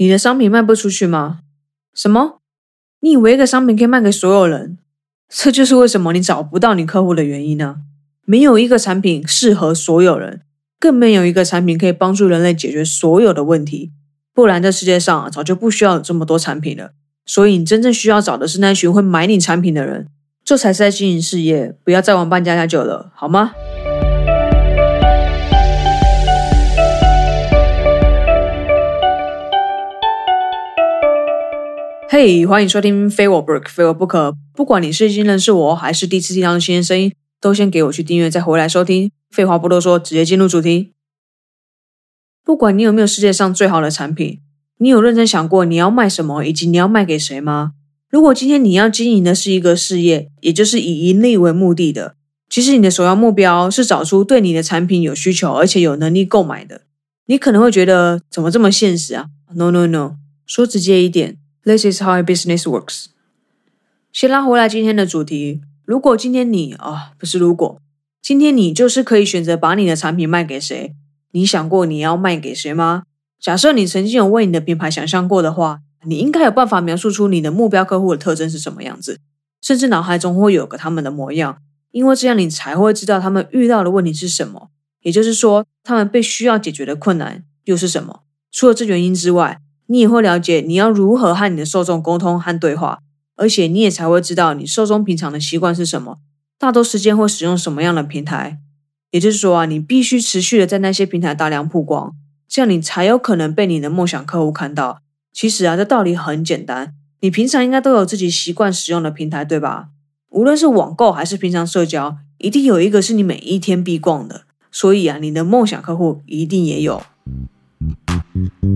你的商品卖不出去吗？什么？你以为一个商品可以卖给所有人？这就是为什么你找不到你客户的原因呢？没有一个产品适合所有人，更没有一个产品可以帮助人类解决所有的问题。不然，这世界上早就不需要有这么多产品了。所以，你真正需要找的是那群会买你产品的人，这才是在经营事业。不要再玩扮家家酒了，好吗？嘿，欢迎收听非我不可，非我不可。不管你是已经认识我，还是第一次听到新鲜声音，都先给我去订阅，再回来收听。废话不多说，直接进入主题。不管你有没有世界上最好的产品，你有认真想过你要卖什么，以及你要卖给谁吗？如果今天你要经营的是一个事业，也就是以盈利为目的的，其实你的首要目标是找出对你的产品有需求，而且有能力购买的。你可能会觉得怎么这么现实啊？No No No，说直接一点。This is how business works。先拉回来今天的主题。如果今天你啊，不是如果，今天你就是可以选择把你的产品卖给谁？你想过你要卖给谁吗？假设你曾经有为你的品牌想象过的话，你应该有办法描述出你的目标客户的特征是什么样子，甚至脑海中会有个他们的模样，因为这样你才会知道他们遇到的问题是什么，也就是说，他们被需要解决的困难又是什么。除了这原因之外，你也会了解你要如何和你的受众沟通和对话，而且你也才会知道你受众平常的习惯是什么，大多时间会使用什么样的平台。也就是说啊，你必须持续的在那些平台大量曝光，这样你才有可能被你的梦想客户看到。其实啊，这道理很简单，你平常应该都有自己习惯使用的平台，对吧？无论是网购还是平常社交，一定有一个是你每一天必逛的。所以啊，你的梦想客户一定也有。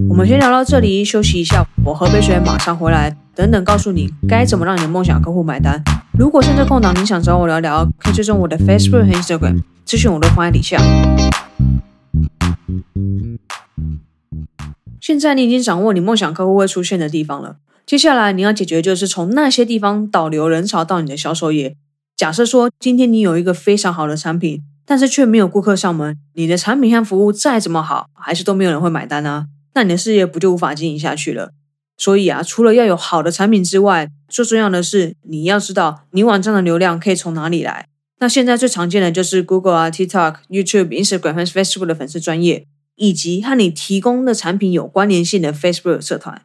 我们先聊到这里，休息一下，我喝杯水，马上回来。等等，告诉你该怎么让你的梦想客户买单。如果现在空档，你想找我聊聊，可以追踪我的 Facebook 和 Instagram，资讯我都放在底下。现在你已经掌握你梦想客户会出现的地方了，接下来你要解决就是从那些地方导流人潮到你的销售页。假设说今天你有一个非常好的产品。但是却没有顾客上门，你的产品和服务再怎么好，还是都没有人会买单呢？那你的事业不就无法经营下去了？所以啊，除了要有好的产品之外，最重要的是你要知道你网站的流量可以从哪里来。那现在最常见的就是 Google 啊、TikTok、YouTube、Instagram Facebook 的粉丝专业，以及和你提供的产品有关联性的 Facebook 社团。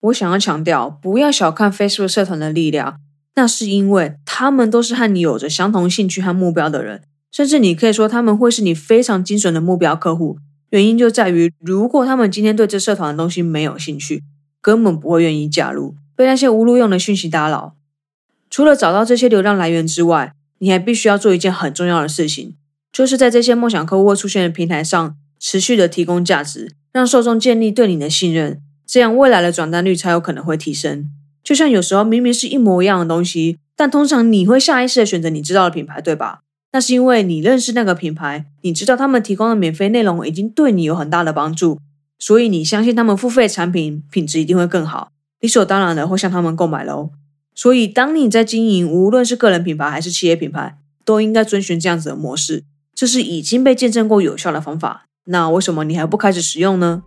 我想要强调，不要小看 Facebook 社团的力量，那是因为他们都是和你有着相同兴趣和目标的人。甚至你可以说他们会是你非常精准的目标客户，原因就在于，如果他们今天对这社团的东西没有兴趣，根本不会愿意加入，被那些无路用的讯息打扰。除了找到这些流量来源之外，你还必须要做一件很重要的事情，就是在这些梦想客户会出现的平台上，持续的提供价值，让受众建立对你的信任，这样未来的转单率才有可能会提升。就像有时候明明是一模一样的东西，但通常你会下意识的选择你知道的品牌，对吧？那是因为你认识那个品牌，你知道他们提供的免费内容已经对你有很大的帮助，所以你相信他们付费产品品质一定会更好，理所当然的会向他们购买喽。所以，当你在经营，无论是个人品牌还是企业品牌，都应该遵循这样子的模式，这是已经被见证过有效的方法。那为什么你还不开始使用呢？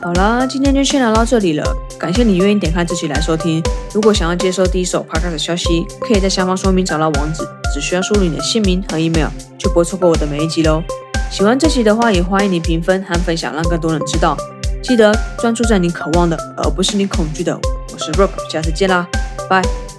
好啦，今天就先聊到这里了。感谢你愿意点开这期来收听。如果想要接收第一手 podcast 的消息，可以在下方说明找到网址，只需要输入你的姓名和 email，就不会错过我的每一集喽。喜欢这期的话，也欢迎你评分和分享，让更多人知道。记得专注在你渴望的，而不是你恐惧的。我是 Rock，下次见啦，拜。